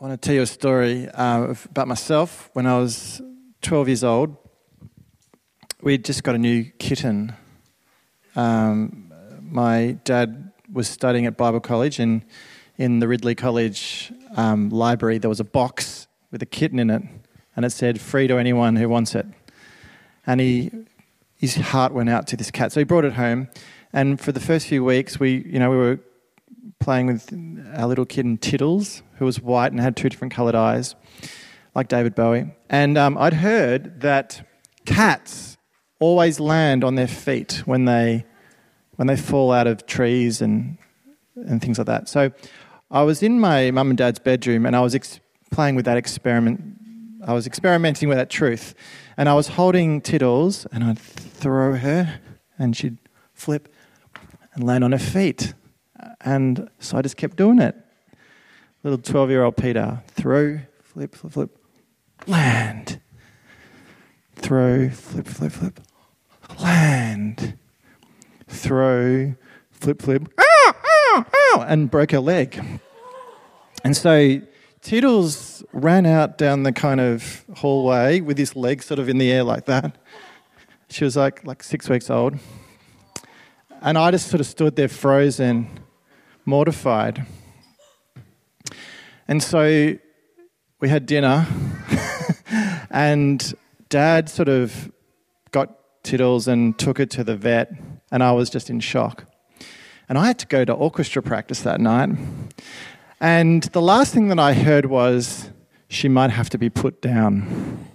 I want to tell you a story uh, about myself. When I was 12 years old, we'd just got a new kitten. Um, my dad was studying at Bible College, and in the Ridley College um, library, there was a box with a kitten in it, and it said, Free to anyone who wants it. And he, his heart went out to this cat. So he brought it home, and for the first few weeks, we, you know, we were playing with our little kitten Tiddles, who was white and had two different coloured eyes, like David Bowie. And um, I'd heard that cats always land on their feet when they when they fall out of trees and and things like that. So I was in my mum and dad's bedroom and I was ex- playing with that experiment. I was experimenting with that truth, and I was holding Tiddles and I'd throw her, and she'd flip and land on her feet. And so I just kept doing it. Little 12 year old Peter, throw, flip, flip, flip, land. Throw, flip, flip, flip, land. Throw, flip, flip, ow, ow, ow, and broke her leg. And so Tiddles ran out down the kind of hallway with his leg sort of in the air like that. She was like like six weeks old. And I just sort of stood there frozen mortified. And so we had dinner, and dad sort of got Tiddles and took it to the vet, and I was just in shock. And I had to go to orchestra practice that night. And the last thing that I heard was, she might have to be put down.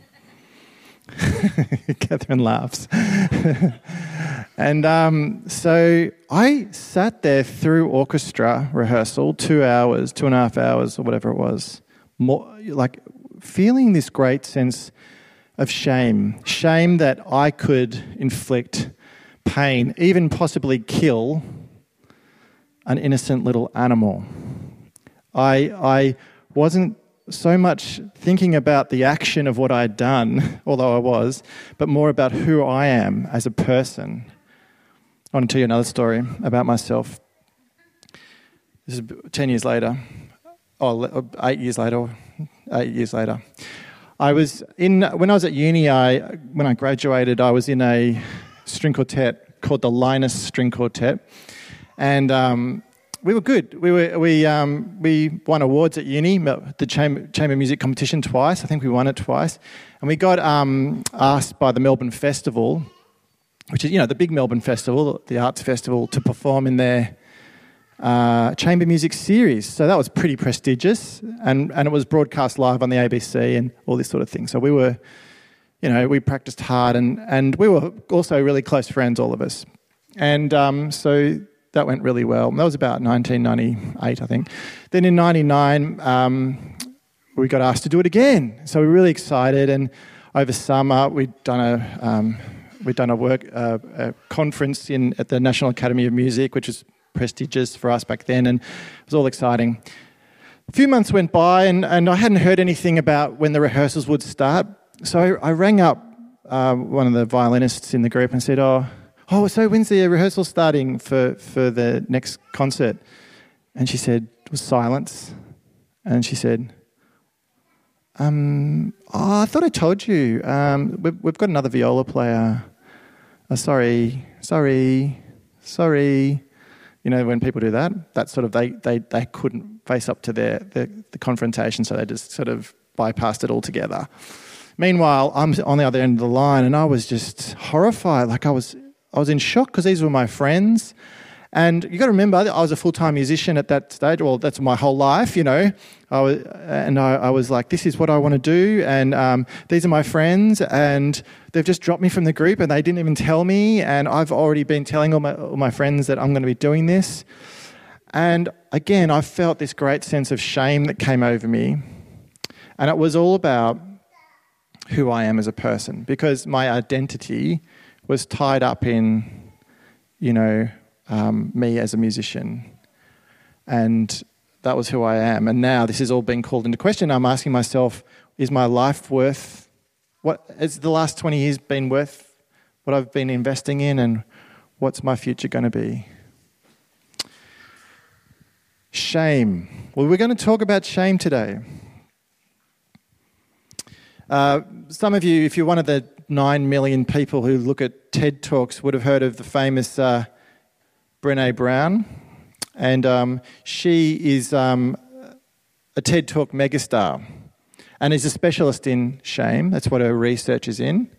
Catherine laughs. and um, so I sat there through orchestra rehearsal, two hours, two and a half hours, or whatever it was, more, like feeling this great sense of shame. Shame that I could inflict pain, even possibly kill an innocent little animal. I, I wasn't so much thinking about the action of what I'd done, although I was, but more about who I am as a person. I want to tell you another story about myself. This is 10 years later, oh, eight years later, eight years later. I was in, when I was at uni, I, when I graduated, I was in a string quartet called the Linus String Quartet. And um, we were good. We were we um, we won awards at uni, the chamber, chamber music competition twice. I think we won it twice, and we got um, asked by the Melbourne Festival, which is you know the big Melbourne Festival, the arts festival, to perform in their uh, chamber music series. So that was pretty prestigious, and and it was broadcast live on the ABC and all this sort of thing. So we were, you know, we practiced hard, and and we were also really close friends, all of us, and um, so that went really well. That was about 1998, I think. Then in 99, um, we got asked to do it again. So we were really excited. And over summer, we'd done a, um, we'd done a work uh, a conference in, at the National Academy of Music, which was prestigious for us back then. And it was all exciting. A few months went by, and, and I hadn't heard anything about when the rehearsals would start. So I, I rang up uh, one of the violinists in the group and said, Oh, oh, so when's the rehearsal starting for, for the next concert? And she said, it was silence. And she said, um, oh, I thought I told you. Um, we've, we've got another viola player. Oh, sorry, sorry, sorry. You know, when people do that, that sort of, they, they, they couldn't face up to their, their, the confrontation, so they just sort of bypassed it altogether. Meanwhile, I'm on the other end of the line and I was just horrified. Like I was I was in shock because these were my friends. And you got to remember, I was a full time musician at that stage. Well, that's my whole life, you know. I was, and I, I, was like, this is what I want to do. And um, these are my friends. And they've just dropped me from the group and they didn't even tell me. And I've already been telling all my, all my friends that I'm going to be doing this. And again, I felt this great sense of shame that came over me. And it was all about who I am as a person because my identity was tied up in, you know, um, me as a musician. And that was who I am. And now this is all being called into question. I'm asking myself, is my life worth what has the last 20 years been worth what I've been investing in and what's my future going to be? Shame. Well, we're going to talk about shame today. Uh, some of you, if you're one of the nine million people who look at TED Talks, would have heard of the famous uh, Brene Brown. And um, she is um, a TED Talk megastar and is a specialist in shame. That's what her research is in.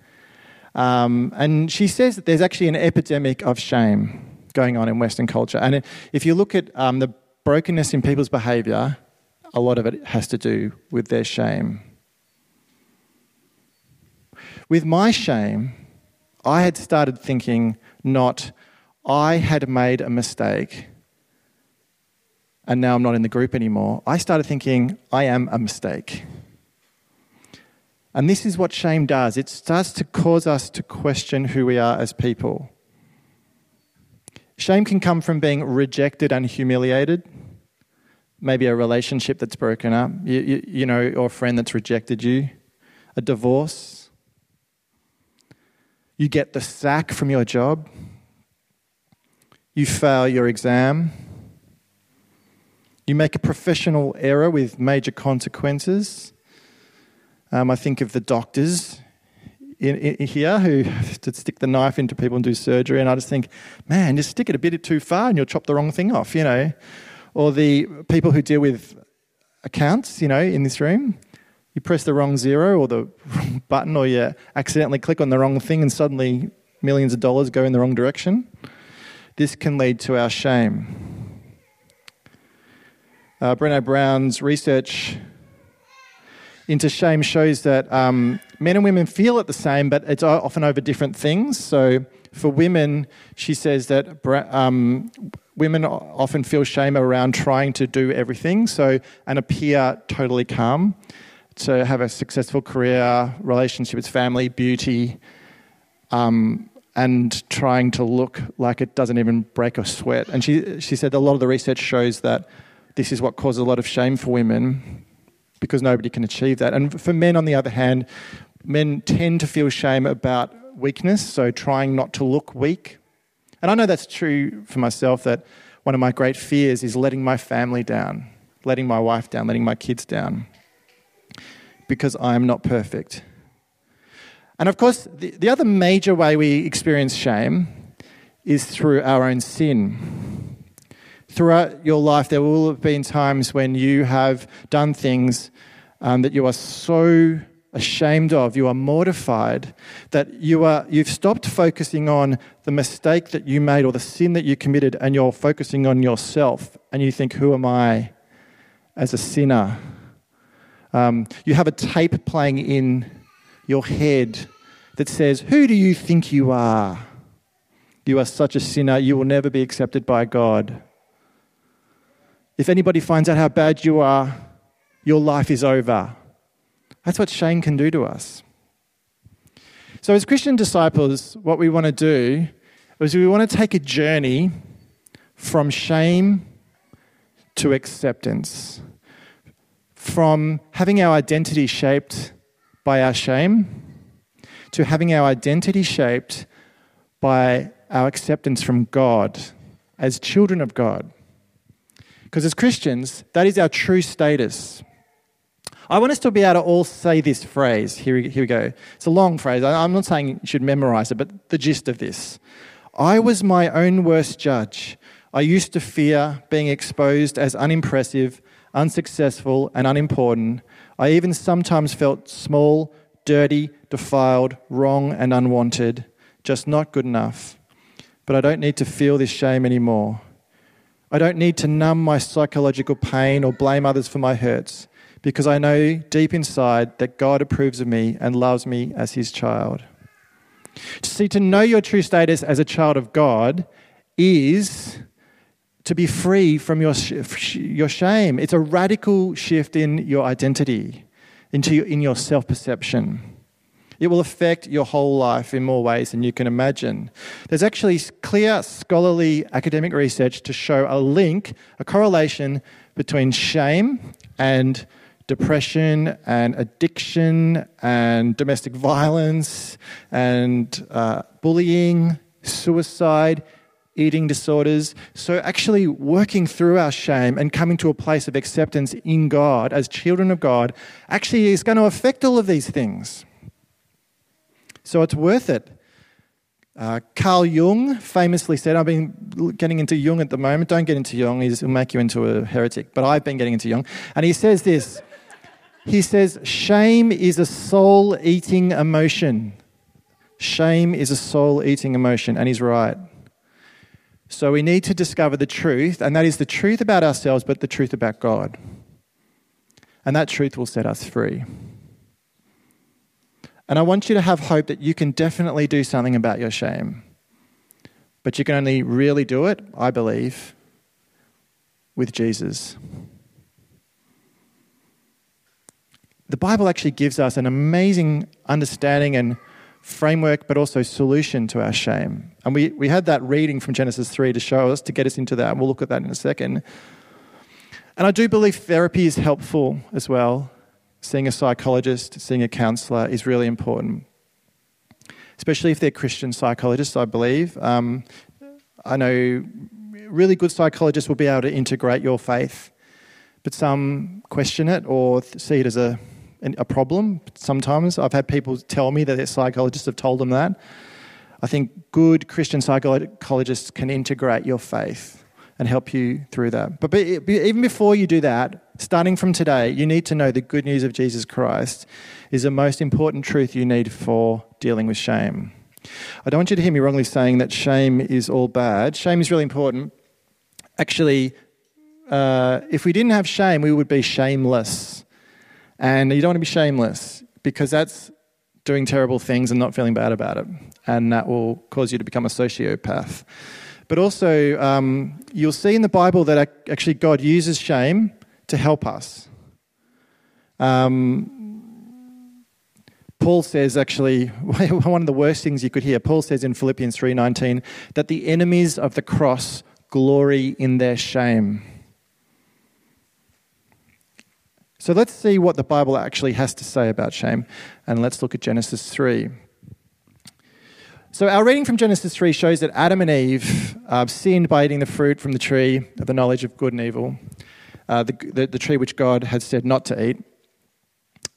Um, and she says that there's actually an epidemic of shame going on in Western culture. And if you look at um, the brokenness in people's behaviour, a lot of it has to do with their shame. With my shame, I had started thinking not, I had made a mistake and now I'm not in the group anymore. I started thinking, I am a mistake. And this is what shame does it starts to cause us to question who we are as people. Shame can come from being rejected and humiliated. Maybe a relationship that's broken up, you, you, you know, or a friend that's rejected you, a divorce. You get the sack from your job. You fail your exam. You make a professional error with major consequences. Um, I think of the doctors in, in, here who stick the knife into people and do surgery, and I just think, man, just stick it a bit too far and you'll chop the wrong thing off, you know. Or the people who deal with accounts, you know, in this room. You press the wrong zero or the wrong button, or you accidentally click on the wrong thing, and suddenly millions of dollars go in the wrong direction. This can lead to our shame. Uh, Brown's research into shame shows that um, men and women feel it the same, but it's often over different things. So for women, she says that um, women often feel shame around trying to do everything, so and appear totally calm, to have a successful career, relationships, family, beauty, um, and trying to look like it doesn't even break a sweat. And she she said a lot of the research shows that this is what causes a lot of shame for women because nobody can achieve that. And for men, on the other hand, men tend to feel shame about weakness, so trying not to look weak. And I know that's true for myself that one of my great fears is letting my family down, letting my wife down, letting my kids down, because I am not perfect. And of course, the, the other major way we experience shame is through our own sin throughout your life, there will have been times when you have done things um, that you are so ashamed of, you are mortified, that you are, you've stopped focusing on the mistake that you made or the sin that you committed, and you're focusing on yourself. And you think, Who am I as a sinner? Um, you have a tape playing in your head that says, Who do you think you are? You are such a sinner, you will never be accepted by God. If anybody finds out how bad you are, your life is over. That's what shame can do to us. So, as Christian disciples, what we want to do is we want to take a journey from shame to acceptance, from having our identity shaped by our shame to having our identity shaped by our acceptance from God as children of God. Because as Christians, that is our true status. I want us to be able to all say this phrase. Here we, here we go. It's a long phrase. I'm not saying you should memorize it, but the gist of this. I was my own worst judge. I used to fear being exposed as unimpressive, unsuccessful, and unimportant. I even sometimes felt small, dirty, defiled, wrong, and unwanted, just not good enough. But I don't need to feel this shame anymore. I don't need to numb my psychological pain or blame others for my hurts because I know deep inside that God approves of me and loves me as his child. See, to know your true status as a child of God is to be free from your, your shame. It's a radical shift in your identity, into your, in your self perception. It will affect your whole life in more ways than you can imagine. There's actually clear scholarly academic research to show a link, a correlation between shame and depression and addiction and domestic violence and uh, bullying, suicide, eating disorders. So, actually, working through our shame and coming to a place of acceptance in God as children of God actually is going to affect all of these things. So, it's worth it. Uh, Carl Jung famously said, I've been getting into Jung at the moment. Don't get into Jung, he'll make you into a heretic. But I've been getting into Jung. And he says this He says, Shame is a soul eating emotion. Shame is a soul eating emotion. And he's right. So we need to discover the truth, and that is the truth about ourselves, but the truth about God. And that truth will set us free. And I want you to have hope that you can definitely do something about your shame. But you can only really do it, I believe, with Jesus. The Bible actually gives us an amazing understanding and framework, but also solution to our shame. And we, we had that reading from Genesis 3 to show us, to get us into that, and we'll look at that in a second. And I do believe therapy is helpful as well. Seeing a psychologist, seeing a counselor is really important, especially if they're Christian psychologists, I believe. Um, I know really good psychologists will be able to integrate your faith, but some question it or see it as a a problem sometimes. I've had people tell me that their psychologists have told them that. I think good Christian psychologists can integrate your faith and help you through that. But even before you do that, starting from today, you need to know the good news of Jesus Christ is the most important truth you need for dealing with shame. I don't want you to hear me wrongly saying that shame is all bad. Shame is really important. Actually, uh, if we didn't have shame, we would be shameless. And you don't want to be shameless because that's doing terrible things and not feeling bad about it. And that will cause you to become a sociopath. But also, um, you'll see in the Bible that actually God uses shame to help us. Um, Paul says actually one of the worst things you could hear. Paul says in Philippians 3:19 that the enemies of the cross glory in their shame. So let's see what the Bible actually has to say about shame, and let's look at Genesis 3. So, our reading from Genesis 3 shows that Adam and Eve uh, sinned by eating the fruit from the tree of the knowledge of good and evil, uh, the, the, the, tree which God had said not to eat.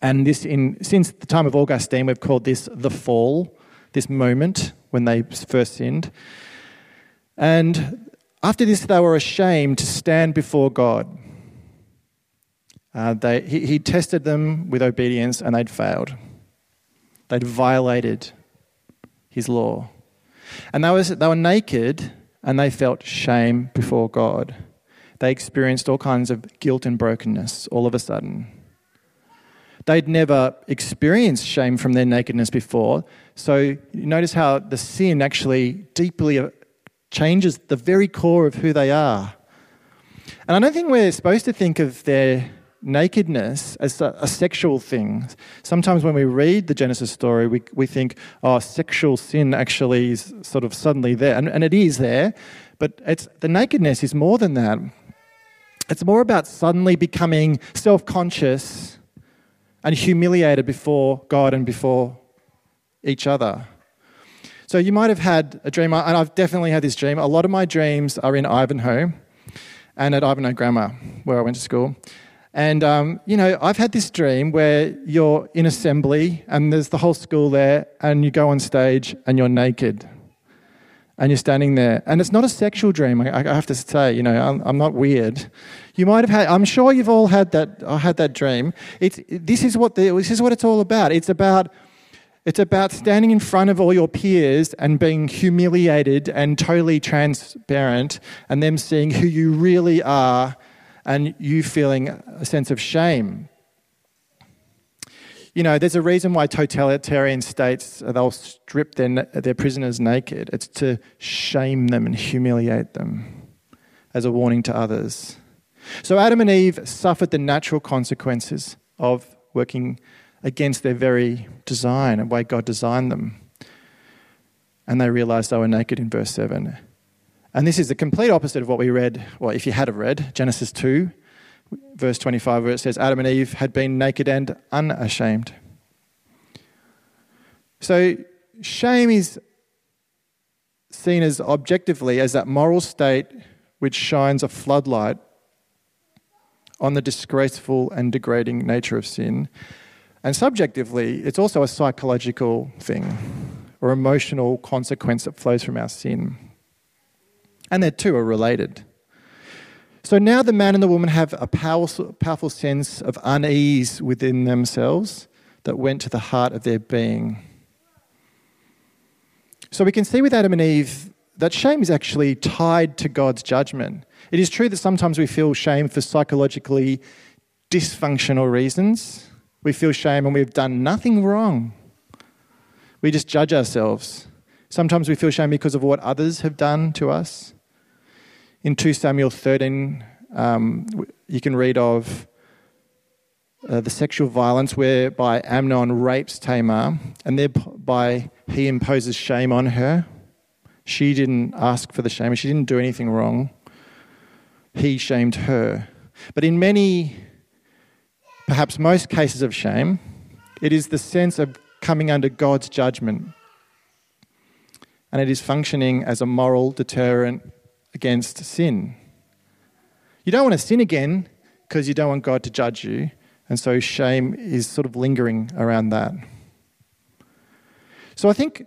And this, in, since the time of Augustine, we've called this the fall, this moment when they first sinned. And after this, they were ashamed to stand before God. Uh, they, he, he tested them with obedience and they'd failed. They'd violated his law. And they, was, they were naked and they felt shame before God. They experienced all kinds of guilt and brokenness all of a sudden. They'd never experienced shame from their nakedness before. So you notice how the sin actually deeply uh, changes the very core of who they are. And I don't think we're supposed to think of their nakedness as a, a, sexual thing. Sometimes when we read the Genesis story, we, we think, oh, sexual sin actually is sort of suddenly there. And, and it is there, but it's, the nakedness is more than that. It's more about suddenly becoming self conscious and humiliated before God and before each other. So you might have had a dream, and I've definitely had this dream. A lot of my dreams are in Ivanhoe and at Ivanhoe Grammar, where I went to school. And, um, you know, I've had this dream where you're in assembly and there's the whole school there, and you go on stage and you're naked. And you're standing there. And it's not a sexual dream, I, I have to say, you know, I'm, I'm, not weird. You might have had, I'm sure you've all had that, I had that dream. It's, this, is what the, this is what it's all about. It's about it's about standing in front of all your peers and being humiliated and totally transparent and them seeing who you really are and you feeling a sense of shame. You know, there's a reason why totalitarian states uh, they'll strip their, their prisoners naked. It's to shame them and humiliate them as a warning to others. So Adam and Eve suffered the natural consequences of working against their very design and way God designed them. And they realized they were naked in verse 7. And this is the complete opposite of what we read, well, if you had have read, Genesis 2, verse 25, where it says, Adam and Eve had been naked and unashamed. So, shame is seen as objectively as that moral state which shines a floodlight on the disgraceful and degrading nature of sin. And subjectively, it's also a psychological thing or emotional consequence that flows from our sin. And the two are related. So now the man and the woman have a powerful, powerful sense of unease within themselves that went to the heart of their being. So we can see with Adam and Eve that shame is actually tied to God's judgment. It is true that sometimes we feel shame for psychologically dysfunctional reasons. We feel shame when we've done nothing wrong. We just judge ourselves. Sometimes we feel shame because of what others have done to us. In 2 Samuel 13, um, you can read of uh, the sexual violence whereby Amnon rapes Tamar, and thereby he imposes shame on her. She didn't ask for the shame, she didn't do anything wrong. He shamed her. But in many, perhaps most cases of shame, it is the sense of coming under God's judgment. And it is functioning as a moral deterrent against sin. You don't want to sin again because you don't want God to judge you. And so shame is sort of lingering around that. So I think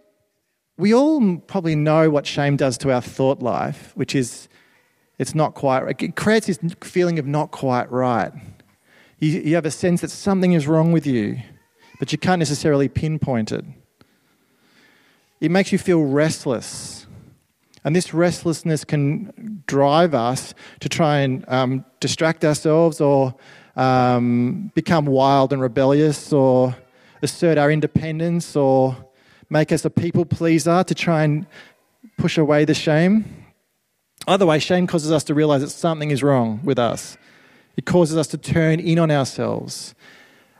we all probably know what shame does to our thought life, which is it's not quite, it creates this feeling of not quite right. You, you have a sense that something is wrong with you, but you can't necessarily pinpoint it. It makes you feel restless. And this restlessness can drive us to try and um, distract ourselves or um, become wild and rebellious or assert our independence or make us a people pleaser to try and push away the shame. Either way, shame causes us to realize that something is wrong with us. It causes us to turn in on ourselves.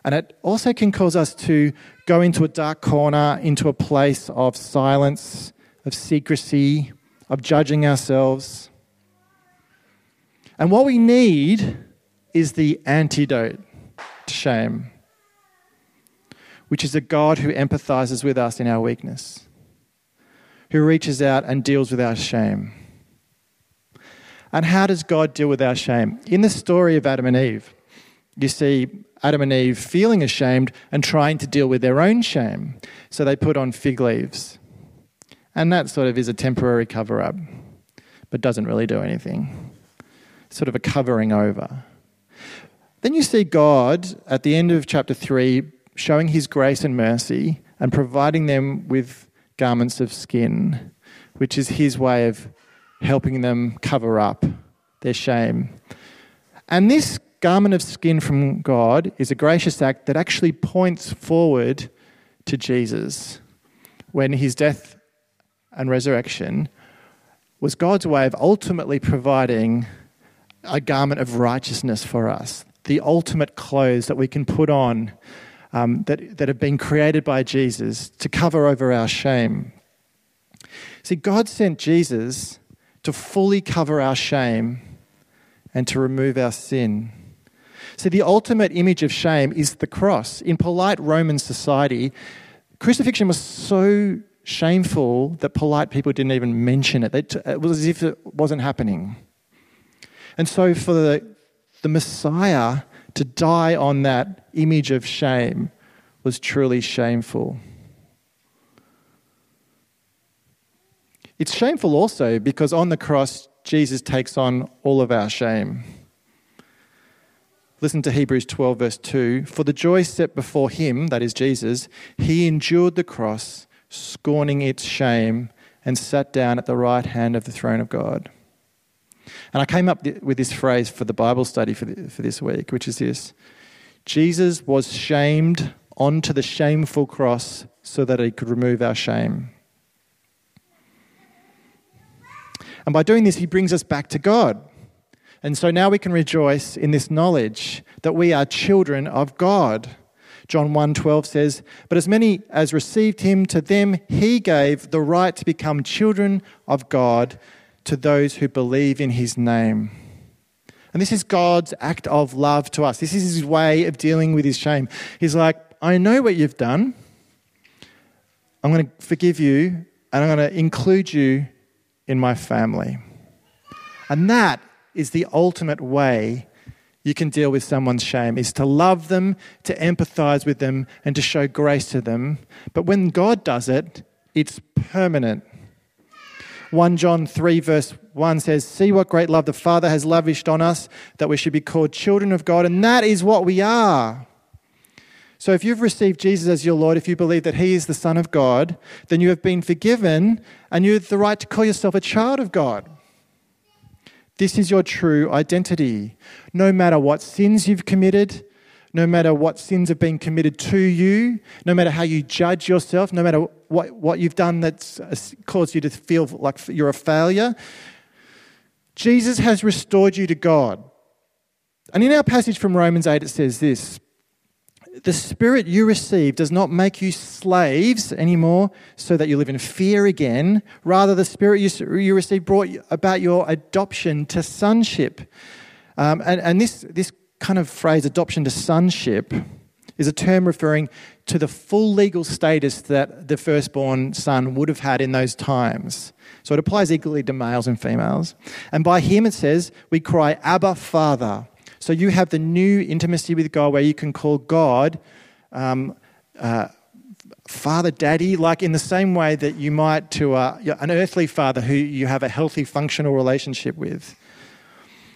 And it also can cause us to go into a dark corner, into a place of silence, of secrecy, of judging ourselves. And what we need is the antidote to shame which is a God who empathizes with us in our weakness, who reaches out and deals with our shame. And how does God deal with our shame? In the story of Adam and Eve, you see Adam and Eve feeling ashamed and trying to deal with their own shame. So they put on fig leaves. And that sort of is a temporary cover up, but doesn't really do anything. Sort of a covering over. Then you see God at the end of chapter 3 showing his grace and mercy and providing them with garments of skin, which is his way of helping them cover up their shame. And this garment of skin from God is a gracious act that actually points forward to Jesus when his death and resurrection was God's way of ultimately providing a garment of righteousness for us, the ultimate clothes that we can put on um, that, that have been created by Jesus to cover over our shame. See, God sent Jesus to fully cover our shame and to remove our sin. See, the ultimate image of shame is the cross. In polite Roman society, crucifixion was so shameful that polite people didn't even mention it. It was as if it wasn't happening. And so, for the, the Messiah to die on that image of shame was truly shameful. It's shameful also because on the cross, Jesus takes on all of our shame. Listen to Hebrews 12, verse 2. For the joy set before him, that is Jesus, he endured the cross, scorning its shame, and sat down at the right hand of the throne of God. And I came up with this phrase for the Bible study for, for this week, which is this Jesus was shamed onto the shameful cross so that he could remove our shame. And by doing this, he brings us back to God. And so now we can rejoice in this knowledge that we are children of God. John 1:12 says, "But as many as received him, to them he gave the right to become children of God, to those who believe in his name. And this is God's act of love to us. This is his way of dealing with his shame. He's like, I know what you've done. I'm going to forgive you, and I'm going to include you in my family. And that is the ultimate way you can deal with someone's shame is to love them, to empathize with them, and to show grace to them. But when God does it, it's permanent. 1 John 3, verse 1 says, See what great love the Father has lavished on us, that we should be called children of God, and that is what we are. So if you've received Jesus as your Lord, if you believe that He is the Son of God, then you have been forgiven and you have the right to call yourself a child of God. This is your true identity. No matter what sins you've committed, no matter what sins have been committed to you, no matter how you judge yourself, no matter what, what you've done that's uh, caused you to feel like you're a failure, Jesus has restored you to God. And in our passage from Romans 8, it says this the spirit you receive does not make you slaves anymore so that you live in fear again. Rather, the spirit you, you received brought about your adoption to sonship. Um, and and this, this kind of phrase, adoption to sonship, is a term referring to the full legal status that the firstborn son would have had in those times. So it applies equally to males and females. And by him, it says, we cry, Abba, Father. So you have the new intimacy with God where you can call God um, uh, Father, Daddy, like in the same way that you might to uh, an earthly father who you have a healthy, functional relationship with.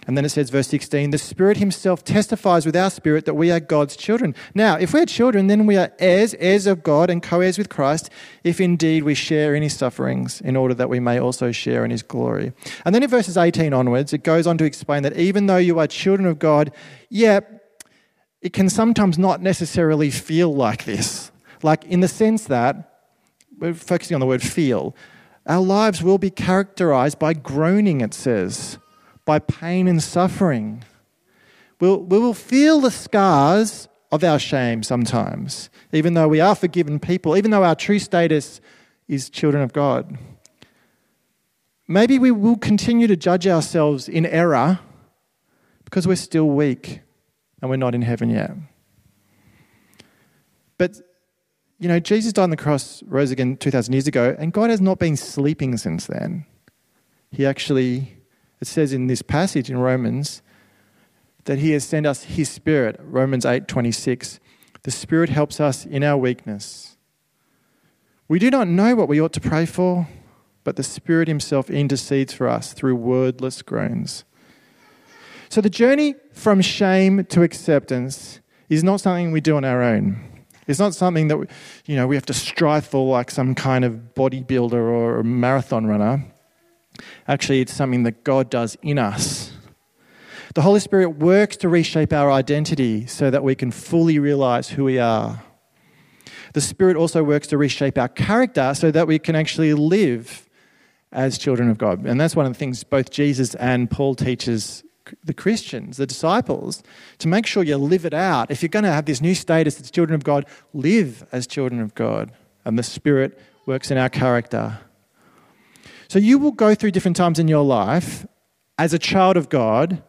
And then it says, verse 16, the Spirit Himself testifies with our spirit that we are God's children. Now, if we're children, then we are heirs, heirs of God, and co heirs with Christ, if indeed we share in His sufferings, in order that we may also share in His glory. And then in verses 18 onwards, it goes on to explain that even though you are children of God, yeah, it can sometimes not necessarily feel like this. Like, in the sense that, we're focusing on the word feel, our lives will be characterized by groaning, it says by pain and suffering. We'll, we will feel the scars of our shame sometimes, even though we are forgiven people, even though our true status is children of God. Maybe we will continue to judge ourselves in error because we're still weak and we're not in heaven yet. But, you know, Jesus died on the cross, rose again 2,000 years ago, and God has not been sleeping since then. He actually it says in this passage in Romans that he has sent us his spirit, Romans 8:26. The spirit helps us in our weakness. We do not know what we ought to pray for, but the spirit himself intercedes for us through wordless groans. So the journey from shame to acceptance is not something we do on our own. It's not something that you know we have to strive for like some kind of bodybuilder or marathon runner. Actually, it's something that God does in us. The Holy Spirit works to reshape our identity so that we can fully realize who we are. The Spirit also works to reshape our character so that we can actually live as children of God. And that's one of the things both Jesus and Paul teaches the Christians, the disciples, to make sure you live it out. If you're going to have this new status as children of God, live as children of God. And the Spirit works in our character. So you will go through different times in your life as a child of God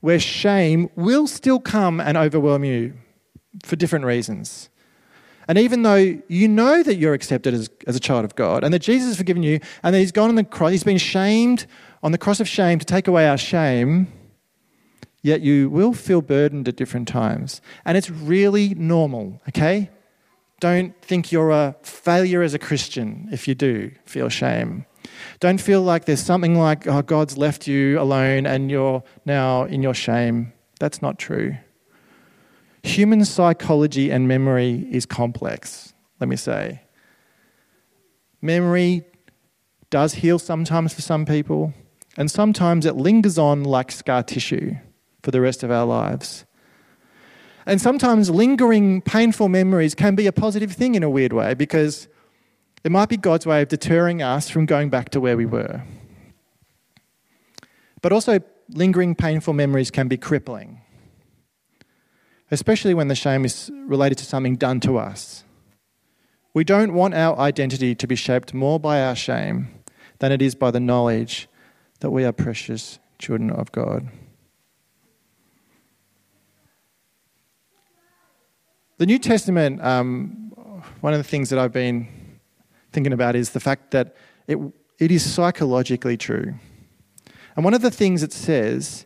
where shame will still come and overwhelm you for different reasons. And even though you know that you're accepted as, as a child of God and that Jesus has forgiven you and that He's gone on the cross, He's been shamed on the cross of shame to take away our shame, yet you will feel burdened at different times. And it's really normal, okay? Don't think you're a failure as a Christian if you do feel shame. Don't feel like there's something like, oh, God's left you alone and you're now in your shame. That's not true. Human psychology and memory is complex, let me say. Memory does heal sometimes for some people, and sometimes it lingers on like scar tissue for the rest of our lives. And sometimes lingering painful memories can be a positive thing in a weird way because it might be God's way of deterring us from going back to where we were. But also, lingering painful memories can be crippling, especially when the shame is related to something done to us. We don't want our identity to be shaped more by our shame than it is by the knowledge that we are precious children of God. The New Testament, um, one of the things that I've been thinking about is the fact that it, it is psychologically true. And one of the things it says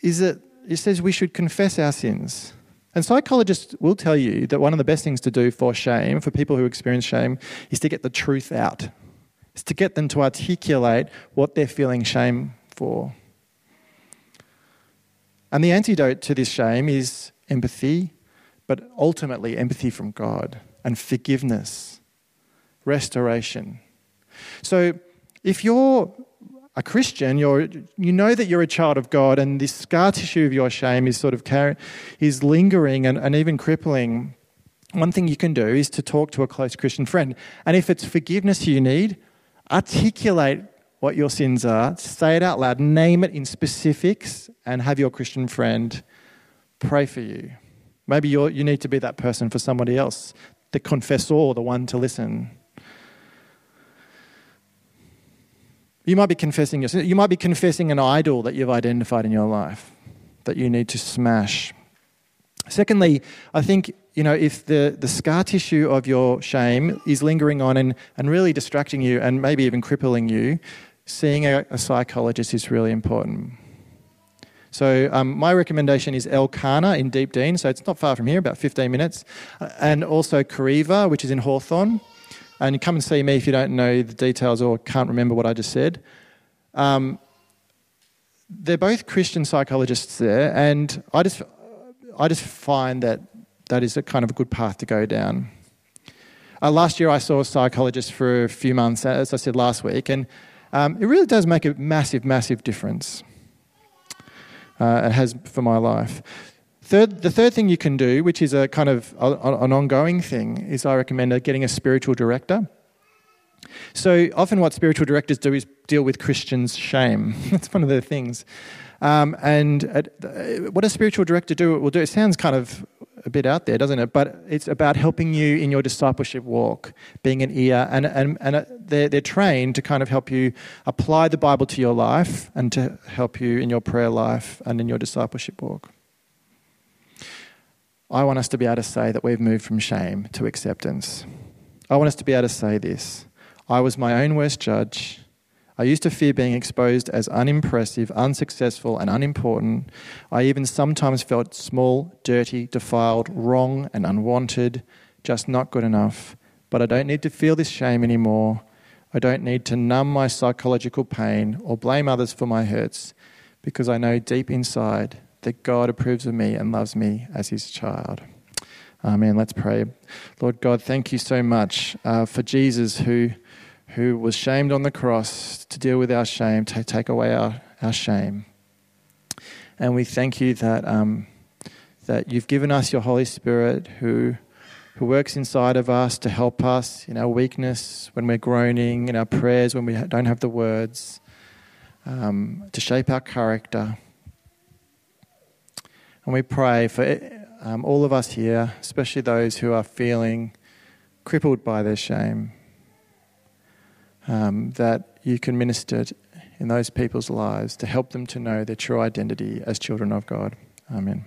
is that it says we should confess our sins. And psychologists will tell you that one of the best things to do for shame, for people who experience shame, is to get the truth out. Is to get them to articulate what they're feeling shame for. And the antidote to this shame is empathy, but ultimately empathy from God and forgiveness, restoration. So if you're a Christian, you're, you know that you're a child of God, and this scar tissue of your shame is sort of is lingering and, and even crippling. One thing you can do is to talk to a close Christian friend. And if it's forgiveness you need, articulate what your sins are, say it out loud, name it in specifics, and have your Christian friend pray for you. Maybe you you need to be that person for somebody else, the confessor, the one to listen. You might be confessing your, you might be confessing an idol that you've identified in your life that you need to smash. Secondly, I think you know if the, the scar tissue of your shame is lingering on and, and really distracting you and maybe even crippling you, seeing a, a psychologist is really important. So um, my recommendation is Elkanah in Deepdene, so it's not far from here, about 15 minutes, uh, and also Kariva, which is in Hawthorn. And come and see me if you don't know the details or can't remember what I just said. Um, they're both Christian psychologists there, and I just, I just find that that is a kind of a good path to go down. Uh, last year, I saw a psychologist for a few months, as I said last week, and um, it really does make a massive, massive difference. Uh, it has for my life. Third, the third thing you can do, which is a kind of a, an ongoing thing, is I recommend getting a spiritual director. So often, what spiritual directors do is deal with Christians' shame. That's one of the things. Um, and uh, what a spiritual director do will do. It sounds kind of a bit out there, doesn't it? But it's about helping you in your discipleship walk, being an ear, and, and, and uh, they're, they're trained to kind of help you apply the Bible to your life and to help you in your prayer life and in your discipleship walk. I want us to be able to say that we've moved from shame to acceptance. I want us to be able to say this I was my own worst judge. I used to fear being exposed as unimpressive, unsuccessful, and unimportant. I even sometimes felt small, dirty, defiled, wrong, and unwanted, just not good enough. But I don't need to feel this shame anymore. I don't need to numb my psychological pain or blame others for my hurts because I know deep inside that God approves of me and loves me as his child. Amen. Let's pray. Lord God, thank you so much uh, for Jesus who who was shamed on the cross to deal with our shame, to take away our, our shame. And we thank you that, um, that you've given us your Holy Spirit who, who works inside of us to help us in our weakness, when we're groaning, in our prayers, when we don't have the words, um, to shape our character. And we pray for um, all of us here, especially those who are feeling crippled by their shame um, that you can minister in those people's lives to help them to know their true identity as children of God. Amen.